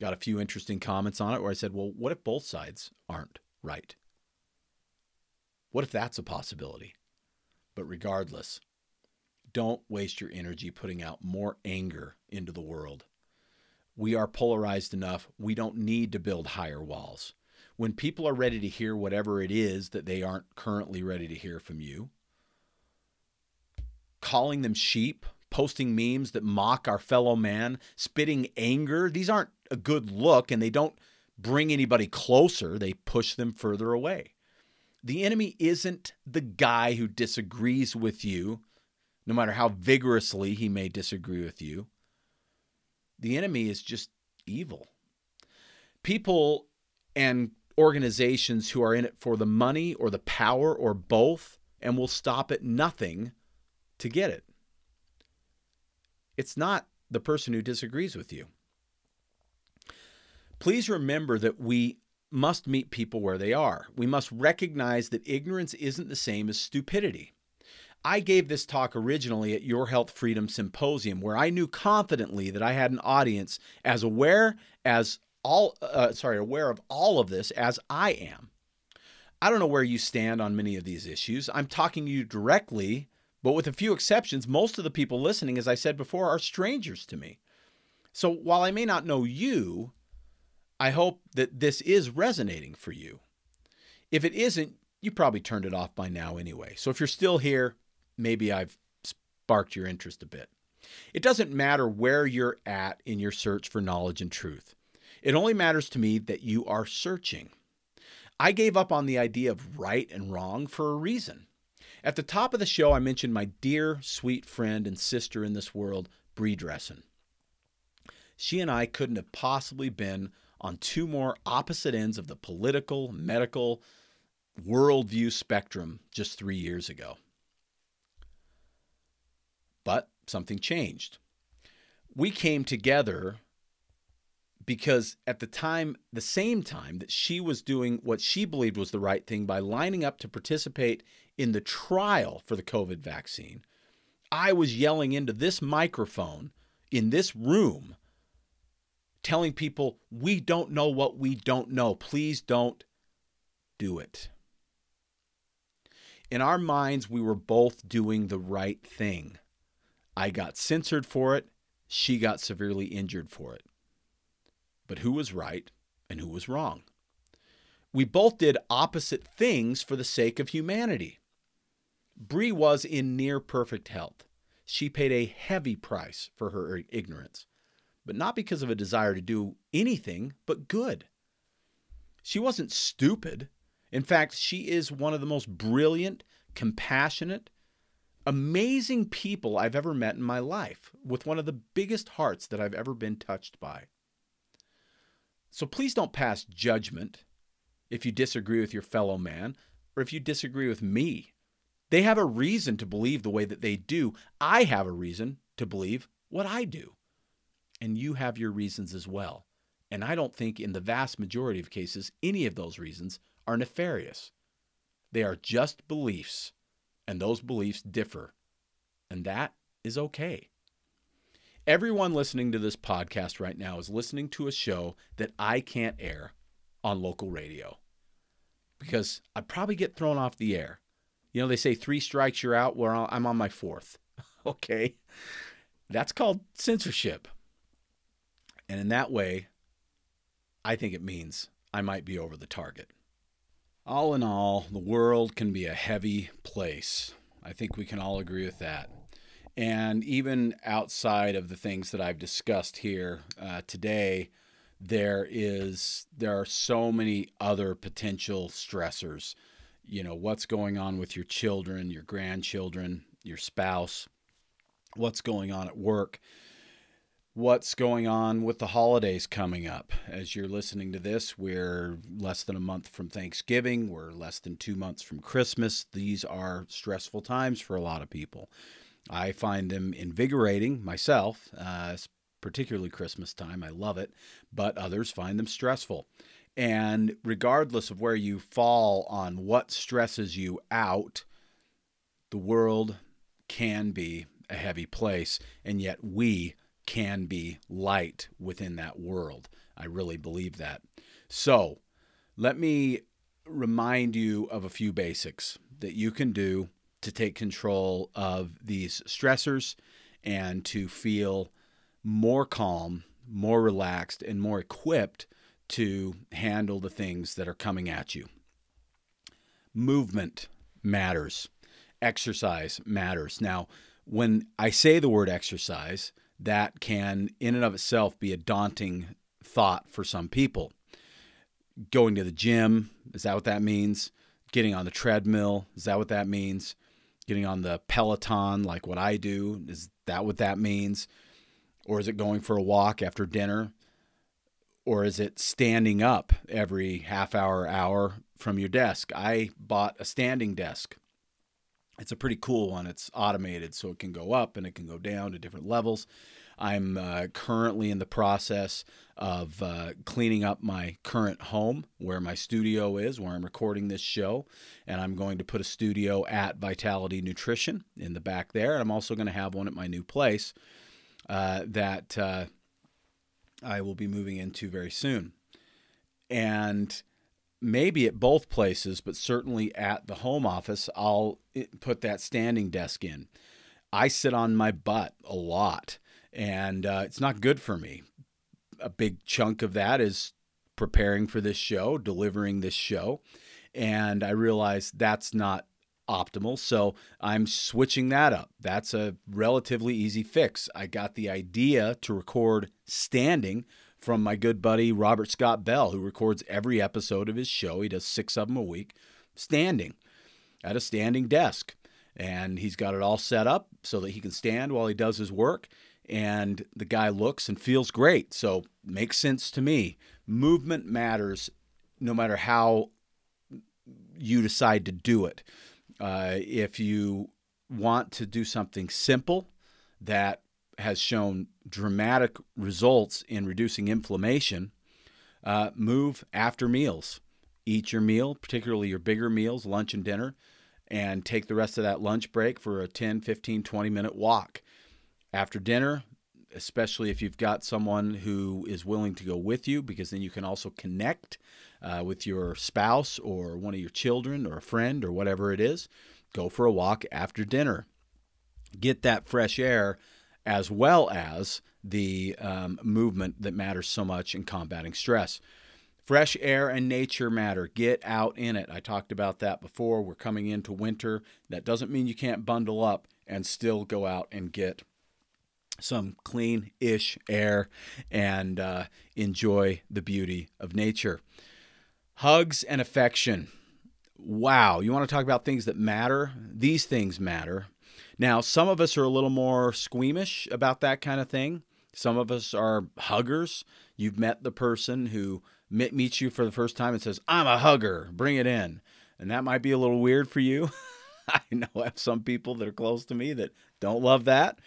got a few interesting comments on it where I said, well, what if both sides aren't right? What if that's a possibility? But regardless, don't waste your energy putting out more anger into the world. We are polarized enough. We don't need to build higher walls. When people are ready to hear whatever it is that they aren't currently ready to hear from you, calling them sheep, posting memes that mock our fellow man, spitting anger. These aren't a good look and they don't bring anybody closer, they push them further away. The enemy isn't the guy who disagrees with you, no matter how vigorously he may disagree with you. The enemy is just evil. People and organizations who are in it for the money or the power or both and will stop at nothing to get it. It's not the person who disagrees with you. Please remember that we must meet people where they are. We must recognize that ignorance isn't the same as stupidity. I gave this talk originally at Your Health Freedom Symposium, where I knew confidently that I had an audience as aware as all, uh, sorry, aware of all of this as I am. I don't know where you stand on many of these issues. I'm talking to you directly but with a few exceptions, most of the people listening, as I said before, are strangers to me. So while I may not know you, I hope that this is resonating for you. If it isn't, you probably turned it off by now anyway. So if you're still here, maybe I've sparked your interest a bit. It doesn't matter where you're at in your search for knowledge and truth. It only matters to me that you are searching. I gave up on the idea of right and wrong for a reason. At the top of the show, I mentioned my dear, sweet friend and sister in this world, Bree Dressen. She and I couldn't have possibly been on two more opposite ends of the political, medical, worldview spectrum just three years ago. But something changed. We came together because at the time, the same time that she was doing what she believed was the right thing by lining up to participate in the trial for the COVID vaccine, I was yelling into this microphone in this room telling people we don't know what we don't know. Please don't do it. In our minds, we were both doing the right thing. I got censored for it, she got severely injured for it. But who was right and who was wrong? We both did opposite things for the sake of humanity. Bree was in near perfect health. She paid a heavy price for her ignorance, but not because of a desire to do anything but good. She wasn't stupid. In fact, she is one of the most brilliant, compassionate, amazing people I've ever met in my life, with one of the biggest hearts that I've ever been touched by. So please don't pass judgment if you disagree with your fellow man or if you disagree with me. They have a reason to believe the way that they do. I have a reason to believe what I do. And you have your reasons as well. And I don't think in the vast majority of cases any of those reasons are nefarious. They are just beliefs, and those beliefs differ. And that is okay. Everyone listening to this podcast right now is listening to a show that I can't air on local radio because I'd probably get thrown off the air. You know, they say three strikes, you're out. Well, I'm on my fourth. [laughs] okay. That's called censorship. And in that way, I think it means I might be over the target. All in all, the world can be a heavy place. I think we can all agree with that. And even outside of the things that I've discussed here uh, today, there is there are so many other potential stressors you know what's going on with your children your grandchildren your spouse what's going on at work what's going on with the holidays coming up as you're listening to this we're less than a month from thanksgiving we're less than two months from christmas these are stressful times for a lot of people i find them invigorating myself uh, particularly Christmas time. I love it, but others find them stressful. And regardless of where you fall on what stresses you out, the world can be a heavy place, and yet we can be light within that world. I really believe that. So, let me remind you of a few basics that you can do to take control of these stressors and to feel more calm, more relaxed, and more equipped to handle the things that are coming at you. Movement matters, exercise matters. Now, when I say the word exercise, that can, in and of itself, be a daunting thought for some people. Going to the gym, is that what that means? Getting on the treadmill, is that what that means? Getting on the Peloton, like what I do, is that what that means? Or is it going for a walk after dinner? Or is it standing up every half hour, hour from your desk? I bought a standing desk. It's a pretty cool one. It's automated, so it can go up and it can go down to different levels. I'm uh, currently in the process of uh, cleaning up my current home where my studio is, where I'm recording this show. And I'm going to put a studio at Vitality Nutrition in the back there. And I'm also going to have one at my new place uh, that uh, I will be moving into very soon. And maybe at both places, but certainly at the home office, I'll put that standing desk in. I sit on my butt a lot, and uh, it's not good for me. A big chunk of that is preparing for this show, delivering this show. And I realize that's not optimal. So I'm switching that up. That's a relatively easy fix. I got the idea to record standing from my good buddy Robert Scott Bell, who records every episode of his show. He does six of them a week, standing at a standing desk. And he's got it all set up so that he can stand while he does his work. And the guy looks and feels great. So makes sense to me. Movement matters no matter how you decide to do it. Uh, if you want to do something simple that has shown dramatic results in reducing inflammation, uh, move after meals. Eat your meal, particularly your bigger meals, lunch and dinner, and take the rest of that lunch break for a 10, 15, 20 minute walk. After dinner, especially if you've got someone who is willing to go with you, because then you can also connect uh, with your spouse or one of your children or a friend or whatever it is. Go for a walk after dinner. Get that fresh air as well as the um, movement that matters so much in combating stress. Fresh air and nature matter. Get out in it. I talked about that before. We're coming into winter. That doesn't mean you can't bundle up and still go out and get some clean ish air and uh, enjoy the beauty of nature. Hugs and affection. Wow. You want to talk about things that matter? These things matter. Now, some of us are a little more squeamish about that kind of thing. Some of us are huggers. You've met the person who meets you for the first time and says, I'm a hugger, bring it in. And that might be a little weird for you. [laughs] I know I have some people that are close to me that don't love that.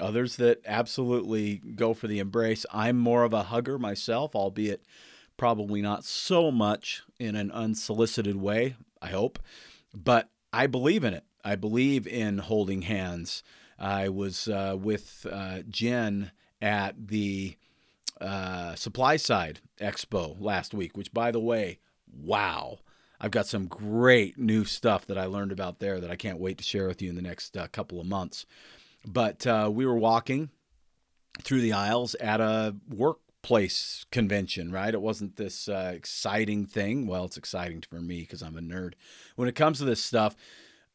Others that absolutely go for the embrace. I'm more of a hugger myself, albeit probably not so much in an unsolicited way, I hope. But I believe in it. I believe in holding hands. I was uh, with uh, Jen at the uh, SupplySide Expo last week, which, by the way, wow. I've got some great new stuff that I learned about there that I can't wait to share with you in the next uh, couple of months. But uh, we were walking through the aisles at a workplace convention, right? It wasn't this uh, exciting thing. Well, it's exciting for me because I'm a nerd. When it comes to this stuff,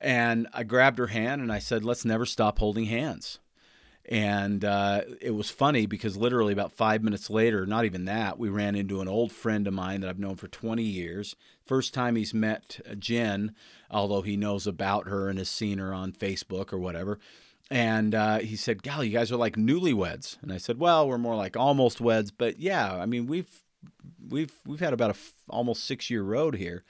and I grabbed her hand and I said, let's never stop holding hands. And uh, it was funny because literally about five minutes later, not even that, we ran into an old friend of mine that I've known for 20 years. First time he's met Jen, although he knows about her and has seen her on Facebook or whatever. And uh, he said, "Gal, you guys are like newlyweds." And I said, "Well, we're more like almost weds, but yeah, I mean, we've we've we've had about a f- almost six year road here,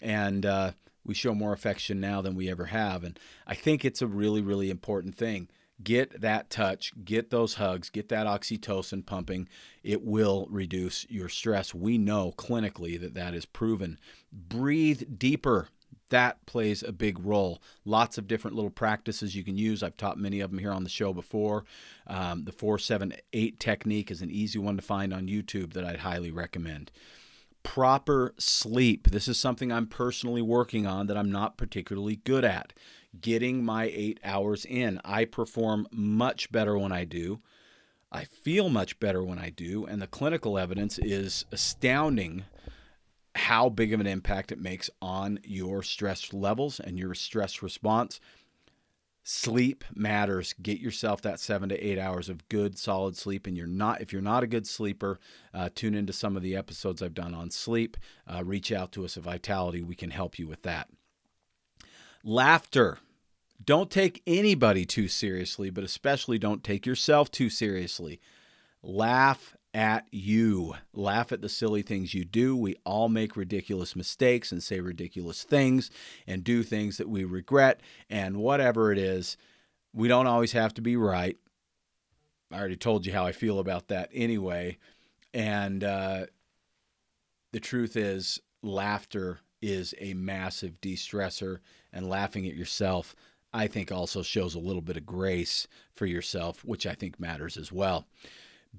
and uh, we show more affection now than we ever have. And I think it's a really really important thing." get that touch, get those hugs, get that oxytocin pumping. It will reduce your stress. We know clinically that that is proven. Breathe deeper. That plays a big role. Lots of different little practices you can use. I've taught many of them here on the show before. Um, the 478 technique is an easy one to find on YouTube that I'd highly recommend proper sleep. This is something I'm personally working on that I'm not particularly good at getting my eight hours in. I perform much better when I do. I feel much better when I do. And the clinical evidence is astounding how big of an impact it makes on your stress levels and your stress response. Sleep matters. Get yourself that seven to eight hours of good, solid sleep. And you're not, if you're not a good sleeper, uh, tune into some of the episodes I've done on sleep. Uh, reach out to us at Vitality. We can help you with that. Laughter. Don't take anybody too seriously, but especially don't take yourself too seriously. Laugh at you. Laugh at the silly things you do. We all make ridiculous mistakes and say ridiculous things and do things that we regret. And whatever it is, we don't always have to be right. I already told you how I feel about that anyway. And uh, the truth is, laughter is a massive de stressor and laughing at yourself, I think also shows a little bit of grace for yourself, which I think matters as well.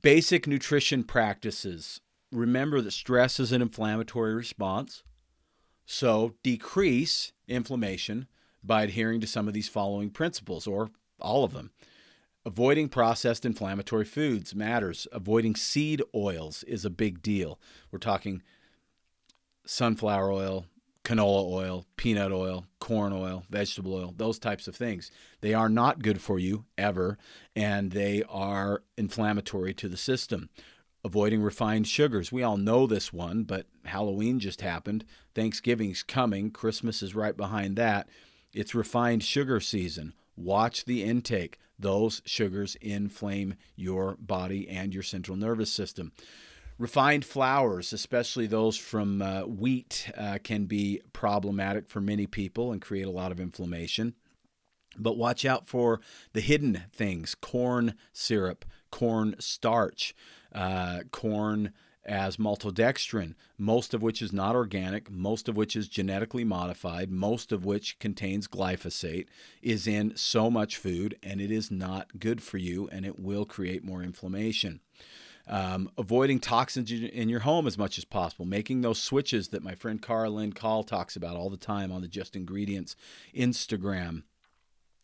Basic nutrition practices. Remember that stress is an inflammatory response. So decrease inflammation by adhering to some of these following principles, or all of them. Avoiding processed inflammatory foods matters. Avoiding seed oils is a big deal. We're talking sunflower oil, canola oil, peanut oil, corn oil, vegetable oil, those types of things. They are not good for you ever, and they are inflammatory to the system. Avoiding refined sugars. We all know this one, but Halloween just happened. Thanksgiving's coming. Christmas is right behind that. It's refined sugar season. Watch the intake. Those sugars inflame your body and your central nervous system. Refined flours, especially those from uh, wheat, uh, can be problematic for many people and create a lot of inflammation. But watch out for the hidden things corn syrup, corn starch, uh, corn as maltodextrin, most of which is not organic, most of which is genetically modified, most of which contains glyphosate, is in so much food and it is not good for you and it will create more inflammation. Um, avoiding toxins in your home as much as possible, making those switches that my friend Karalynne Call talks about all the time on the Just Ingredients Instagram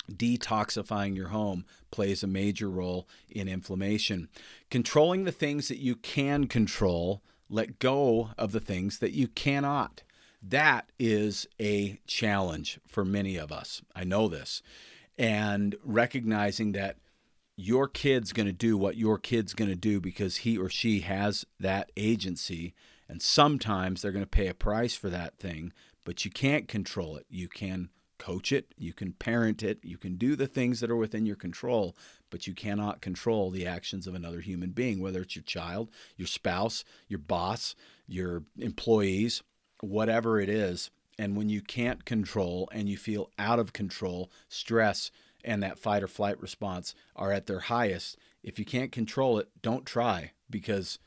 detoxifying your home plays a major role in inflammation. Controlling the things that you can control, let go of the things that you cannot. That is a challenge for many of us. I know this. And recognizing that your kid's going to do what your kid's going to do because he or she has that agency. And sometimes they're going to pay a price for that thing, but you can't control it. You can coach it, you can parent it, you can do the things that are within your control, but you cannot control the actions of another human being, whether it's your child, your spouse, your boss, your employees, whatever it is. And when you can't control and you feel out of control, stress and that fight or flight response are at their highest. If you can't control it, don't try because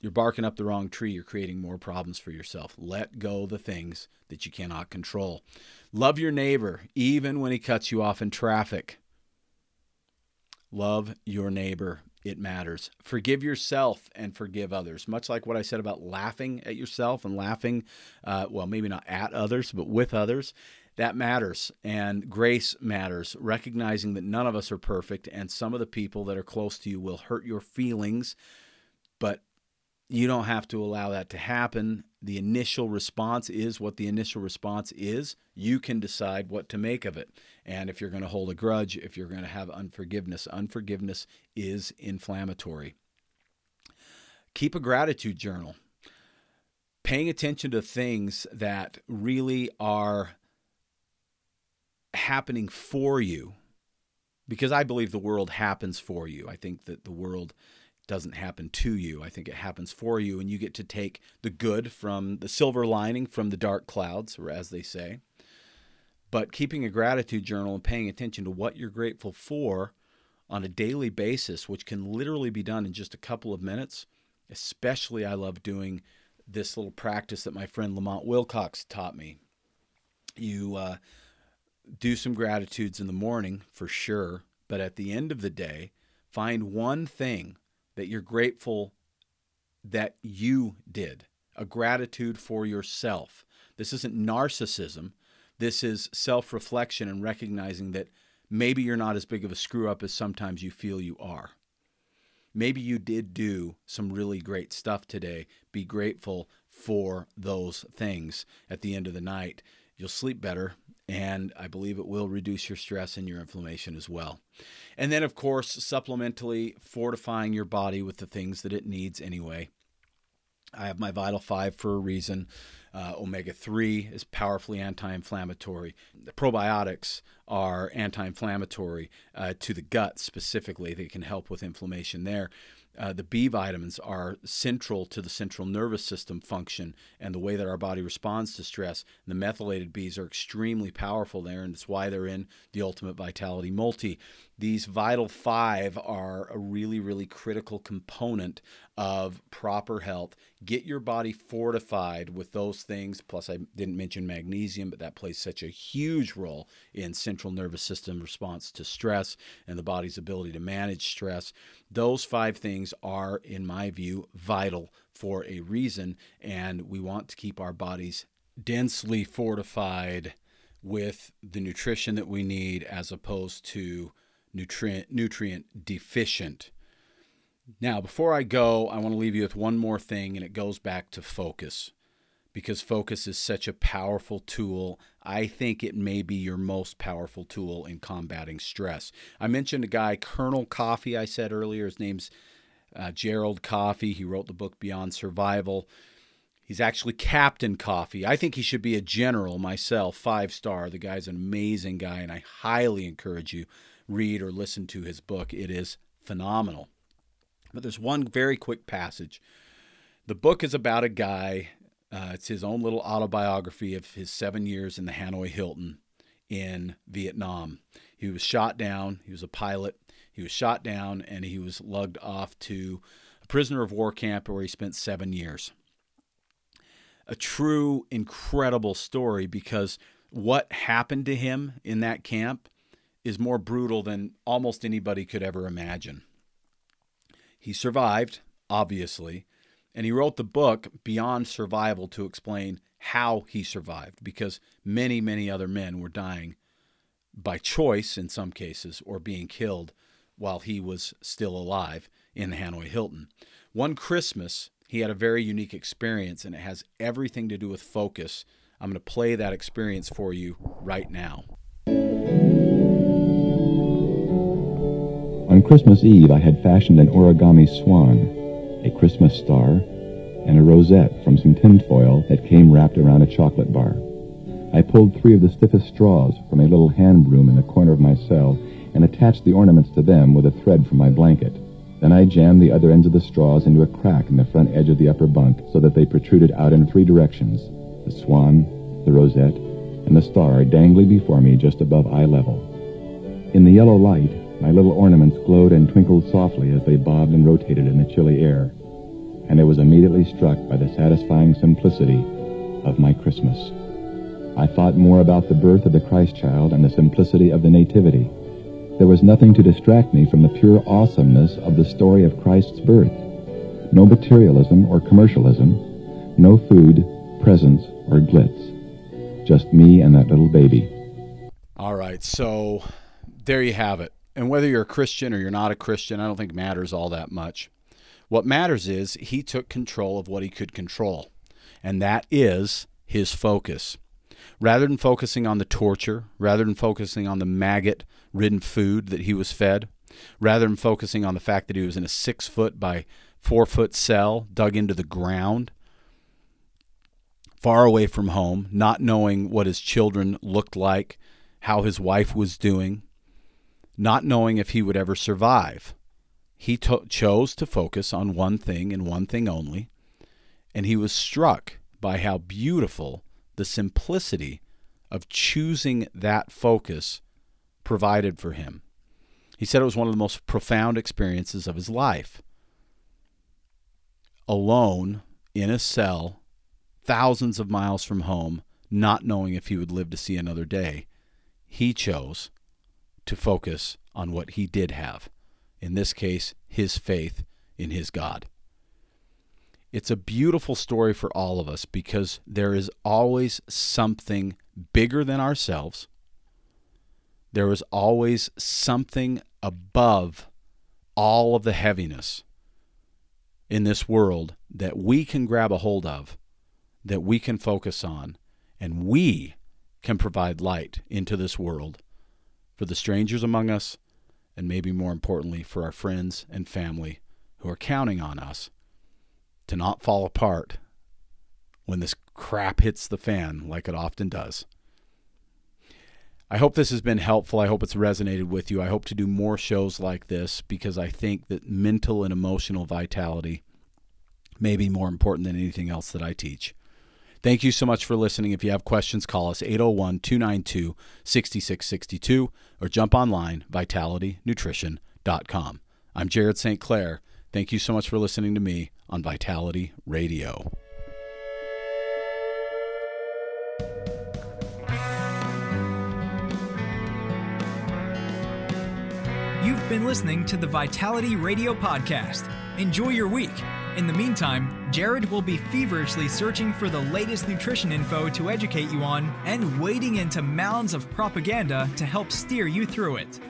you're barking up the wrong tree. You're creating more problems for yourself. Let go the things that you cannot control. Love your neighbor, even when he cuts you off in traffic. Love your neighbor. It matters. Forgive yourself and forgive others. Much like what I said about laughing at yourself and laughing, uh, well, maybe not at others, but with others. That matters. And grace matters. Recognizing that none of us are perfect and some of the people that are close to you will hurt your feelings, but you don't have to allow that to happen. The initial response is what the initial response is. You can decide what to make of it. And if you're going to hold a grudge, if you're going to have unforgiveness, unforgiveness is inflammatory. Keep a gratitude journal. Paying attention to things that really are happening for you, because I believe the world happens for you. I think that the world doesn't happen to you. I think it happens for you, and you get to take the good from the silver lining from the dark clouds, or as they say. But keeping a gratitude journal and paying attention to what you're grateful for on a daily basis, which can literally be done in just a couple of minutes. Especially, I love doing this little practice that my friend Lamont Wilcox taught me. You uh, do some gratitudes in the morning for sure, but at the end of the day, find one thing that you're grateful that you did, a gratitude for yourself. This isn't narcissism. This is self reflection and recognizing that maybe you're not as big of a screw up as sometimes you feel you are. Maybe you did do some really great stuff today. Be grateful for those things at the end of the night. You'll sleep better, and I believe it will reduce your stress and your inflammation as well. And then, of course, supplementally fortifying your body with the things that it needs anyway. I have my Vital 5 for a reason. Uh, omega 3 is powerfully anti inflammatory. The probiotics are anti inflammatory uh, to the gut specifically, they can help with inflammation there uh, the B vitamins are central to the central nervous system function and the way that our body responds to stress. And the methylated Bs are extremely powerful there, and it's why they're in the Ultimate Vitality Multi. These Vital 5 are a really, really critical component of proper health. Get your body fortified with those things. Plus, I didn't mention magnesium, but that plays such a huge role in central nervous system response to stress and the body's ability to manage stress. Those five things are, in my view, vital for a reason, and we want to keep our bodies densely fortified with the nutrition that we need as opposed to nutrient nutrient deficient. Now, before I go, I want to leave you with one more thing, and it goes back to focus because focus is such a powerful tool. I think it may be your most powerful tool in combating stress. I mentioned a guy, Colonel Coffee, I said earlier. His name's uh, Gerald Coffee. He wrote the book Beyond Survival. He's actually Captain Coffee. I think he should be a general myself, five star. The guy's an amazing guy, and I highly encourage you read or listen to his book. It is phenomenal. But there's one very quick passage. The book is about a guy, uh, it's his own little autobiography of his seven years in the Hanoi Hilton in Vietnam. He was shot down, he was a pilot. He was shot down and he was lugged off to a prisoner of war camp where he spent seven years. A true, incredible story because what happened to him in that camp is more brutal than almost anybody could ever imagine. He survived, obviously, and he wrote the book Beyond Survival to explain how he survived because many, many other men were dying by choice in some cases or being killed while he was still alive in the Hanoi Hilton. One Christmas, he had a very unique experience, and it has everything to do with focus. I'm going to play that experience for you right now. Christmas Eve, I had fashioned an origami swan, a Christmas star, and a rosette from some tinfoil that came wrapped around a chocolate bar. I pulled three of the stiffest straws from a little hand broom in the corner of my cell and attached the ornaments to them with a thread from my blanket. Then I jammed the other ends of the straws into a crack in the front edge of the upper bunk so that they protruded out in three directions the swan, the rosette, and the star dangling before me just above eye level. In the yellow light, my little ornaments glowed and twinkled softly as they bobbed and rotated in the chilly air, and I was immediately struck by the satisfying simplicity of my Christmas. I thought more about the birth of the Christ child and the simplicity of the Nativity. There was nothing to distract me from the pure awesomeness of the story of Christ's birth. No materialism or commercialism, no food, presents, or glitz. Just me and that little baby. All right, so there you have it. And whether you're a Christian or you're not a Christian, I don't think matters all that much. What matters is he took control of what he could control, and that is his focus. Rather than focusing on the torture, rather than focusing on the maggot ridden food that he was fed, rather than focusing on the fact that he was in a six foot by four foot cell dug into the ground, far away from home, not knowing what his children looked like, how his wife was doing, not knowing if he would ever survive. He to- chose to focus on one thing and one thing only, and he was struck by how beautiful the simplicity of choosing that focus provided for him. He said it was one of the most profound experiences of his life. Alone in a cell, thousands of miles from home, not knowing if he would live to see another day, he chose to focus on what he did have. In this case, his faith in his God. It's a beautiful story for all of us because there is always something bigger than ourselves. There is always something above all of the heaviness in this world that we can grab a hold of, that we can focus on, and we can provide light into this world for the strangers among us, and maybe more importantly, for our friends and family who are counting on us to not fall apart when this crap hits the fan like it often does. I hope this has been helpful. I hope it's resonated with you. I hope to do more shows like this because I think that mental and emotional vitality may be more important than anything else that I teach. Thank you so much for listening. If you have questions, call us 801 292 6662 or jump online, vitalitynutrition.com. I'm Jared St. Clair. Thank you so much for listening to me on Vitality Radio. You've been listening to the Vitality Radio Podcast. Enjoy your week. In the meantime, Jared will be feverishly searching for the latest nutrition info to educate you on and wading into mounds of propaganda to help steer you through it.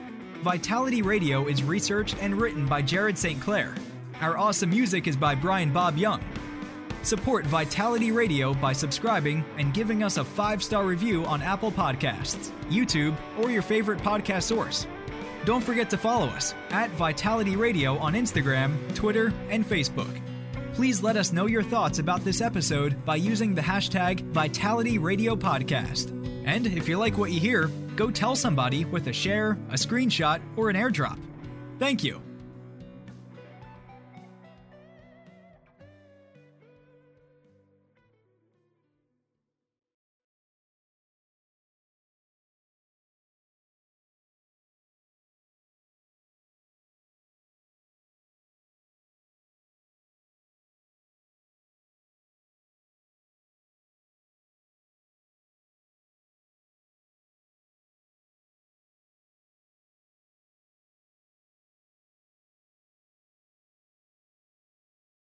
Vitality Radio is researched and written by Jared St. Clair. Our awesome music is by Brian Bob Young. Support Vitality Radio by subscribing and giving us a five star review on Apple Podcasts, YouTube, or your favorite podcast source. Don't forget to follow us at Vitality Radio on Instagram, Twitter, and Facebook. Please let us know your thoughts about this episode by using the hashtag Vitality Radio Podcast. And if you like what you hear, go tell somebody with a share, a screenshot, or an airdrop. Thank you.